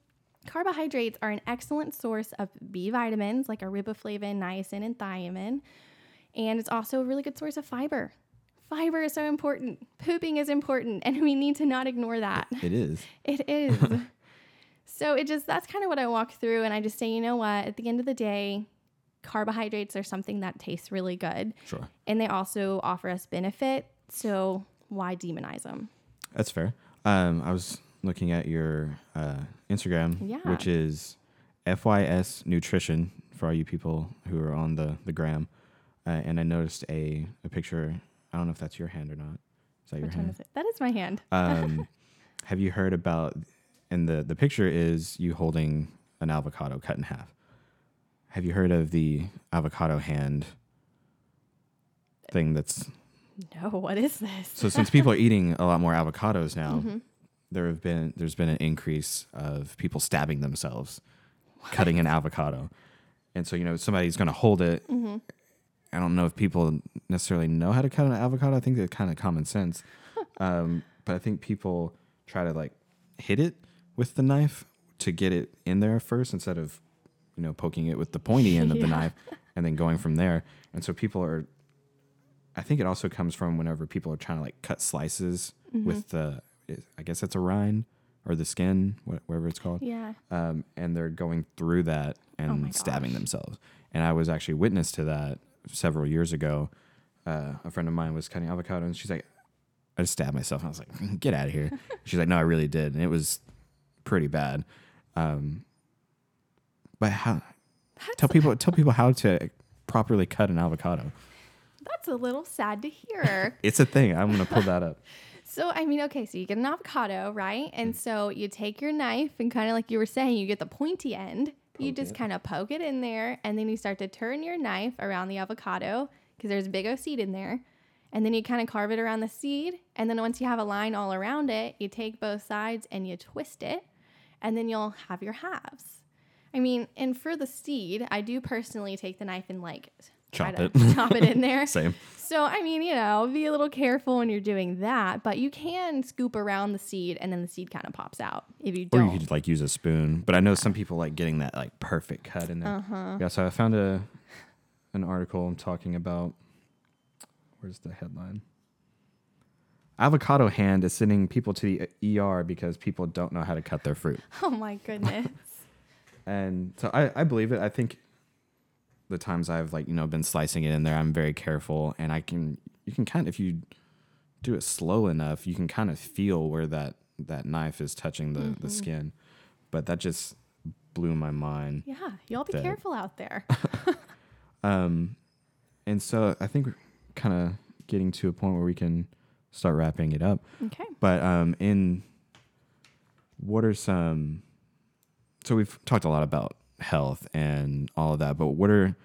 carbohydrates are an excellent source of B vitamins like riboflavin, niacin, and thiamine. And it's also a really good source of fiber. Fiber is so important. Pooping is important, and we need to not ignore that. It is. It is. so it just that's kind of what I walk through and I just say, you know what, at the end of the day, carbohydrates are something that tastes really good Sure. and they also offer us benefit. So why demonize them? That's fair. Um, I was looking at your uh, Instagram, Yeah. which is FYS Nutrition for all you people who are on the the gram, uh, and I noticed a a picture. I don't know if that's your hand or not. Is that your Which one hand? is? That is my hand. Um, have you heard about? And the the picture is you holding an avocado cut in half. Have you heard of the avocado hand thing? That's No, what is this? so since people are eating a lot more avocados now, Mm-hmm. There have been there's been an increase of people stabbing themselves cutting an avocado, and so you know somebody's going to hold it. Mm-hmm. I don't know if people necessarily know how to cut an avocado. I think they're kind of common sense, um, but I think people try to like hit it with the knife to get it in there first instead of you know poking it with the pointy end of the knife and then going from there. And so people are I think it also comes from whenever people are trying to like cut slices Mm-hmm. with the, I guess it's a rind or the skin, whatever it's called. Yeah. Um, and they're going through that and Oh stabbing themselves. And I was actually witness to that several years ago. Uh, a friend of mine was cutting avocado and she's like, I just stabbed myself. And I was like, get out of here. she's like, no, I really did. And it was pretty bad. Um, but how, tell people, tell people how to properly cut an avocado. That's a little sad to hear. It's a thing. I'm going to pull that up. So, I mean, okay, so you get an avocado, right? And mm. so you take your knife and kind of like you were saying, you get the pointy end. you just kind of poke it in there and then you start to turn your knife around the avocado because there's a big O seed in there. And then you kind of carve it around the seed. And then once you have a line all around it, you take both sides and you twist it. And then you'll have your halves. I mean, and for the seed, I do personally take the knife and like try Chop to it. chop it in there. Same. So, I mean, you know, be a little careful when you're doing that, but you can scoop around the seed and then the seed kind of pops out if you Or don't. you could like use a spoon. But I know some people like getting that like perfect cut in there. Uh-huh. Yeah, so I found a an article I'm talking about where's the headline? Avocado hand is sending people to the ER because people don't know how to cut their fruit. oh my goodness. And so I, I believe it. I think the times I've like, you know, been slicing it in there, I'm very careful and I can you can kind of if you do it slow enough, you can kind of feel where that that knife is touching the Mm-hmm. the skin. But that just blew my mind. Yeah, y'all be That- careful out there. Um, and so I think we're kind of getting to a point where we can start wrapping it up. okay. But um, in what are some? So we've talked a lot about health and all of that, but what are?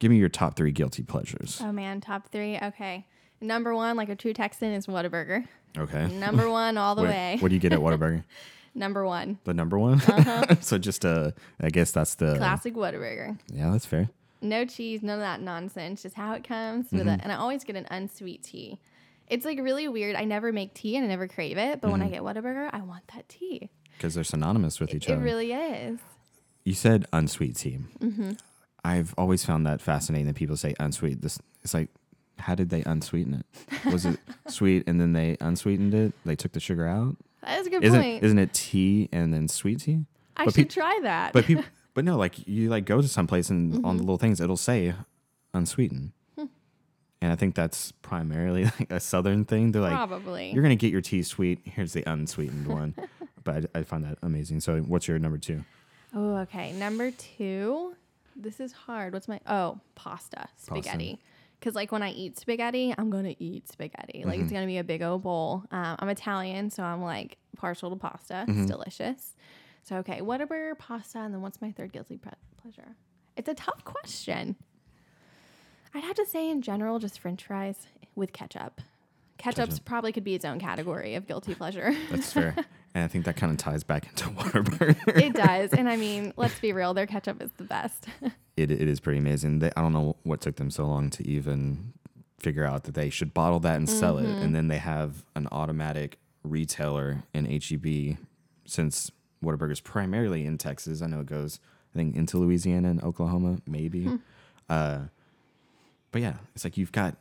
Give me your top three guilty pleasures. Oh man, top three. Okay. Number one, like a true Texan, is Whataburger. Okay. Number one all the What, way. what do you get at Whataburger? Number one, the number one. so just uh, I guess that's the classic Whataburger. yeah, that's fair. No cheese, none of that nonsense. Just how it comes with Mm-hmm. it. And I always get an unsweet tea. It's like really weird. I never make tea and I never crave it, but when I get Whataburger, I want that tea. Because they're synonymous with each It other. It really is. You said unsweet tea. Mm-hmm. I've always found that fascinating that people say unsweet. This it's like, how did they unsweeten it? Was it sweet and then they unsweetened it? They took the sugar out. That is a good Isn't point. isn't it tea and then sweet tea? I but should pe- try that. But people, but no, like you like go to some place and on Mm-hmm. the little things it'll say unsweetened. Hmm. And I think that's primarily like a southern thing. They're like, Probably. you're gonna get your tea sweet. Here's the unsweetened one. But I, I find that amazing. So, what's your number two? Oh, okay. Number two. This is hard. What's my oh pasta spaghetti? Because like when I eat spaghetti, I'm gonna eat spaghetti. Like Mm-hmm. it's gonna be a big old bowl. Um, I'm Italian, so I'm like partial to pasta. Mm-hmm. It's delicious. So okay, Whataburger, pasta, and then what's my third guilty pre- pleasure? It's a tough question. I'd have to say in general, just French fries with ketchup. Ketchup's Ketchup. probably could be its own category of guilty pleasure. That's fair. and I think that kind of ties back into Whataburger. it does, and I mean, let's be real, their ketchup is the best. it, it is pretty amazing. They, I don't know what took them so long to even figure out that they should bottle that and sell it. And then they have an automatic retailer in HEB since Whataburger's primarily in Texas. I know it goes, I think, into Louisiana and Oklahoma, maybe. Uh, but yeah, it's like you've got,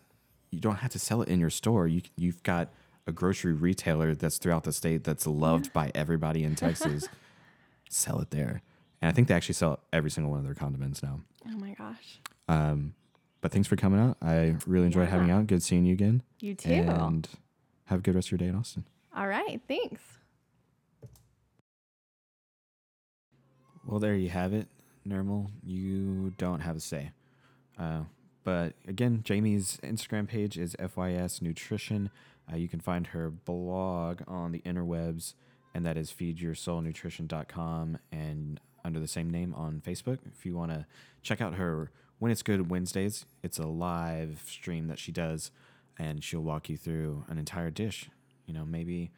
you don't have to sell it in your store. You, you've got a grocery retailer that's throughout the state that's loved by everybody in Texas. sell it there. And I think they actually sell every single one of their condiments now. oh my gosh, Um, but thanks for coming out. I really enjoyed having you out. Good seeing you again. you too. And have a good rest of your day in Austin. All right, thanks. Well, there you have it, Nermal. You don't have a say. Uh, but again, Jamie's Instagram page is FYS Nutrition. Uh, you can find her blog on the interwebs, and that is feedyoursoulnutrition.com and under the same name on Facebook. If you want to check out her When It's Good Wednesdays, it's a live stream that she does, and she'll walk you through an entire dish. You know, maybe,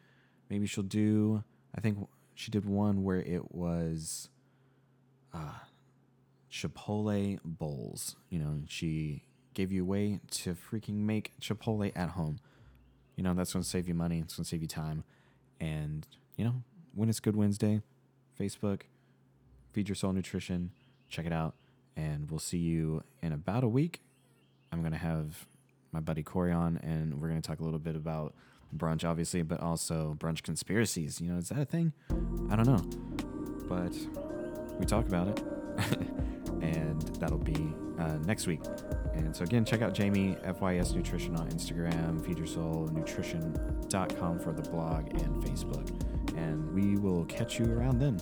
maybe she'll do. I think she did one where it was uh, Chipotle bowls. You know, she gave you a way to freaking make Chipotle at home. You know, that's going to save you money. It's going to save you time. And, you know, when it's Good Wednesday, Facebook, Feed Your Soul Nutrition, check it out. And we'll see you in about a week. I'm going to have my buddy Corey on, and we're going to talk a little bit about brunch, obviously, but also brunch conspiracies. You know, is that a thing? I don't know. But we talk about it. and that'll be uh, next week. And so, again, check out Jamie, FYS Nutrition on Instagram, feedyoursoulnutrition.com for the blog and Facebook. And we will catch you around then.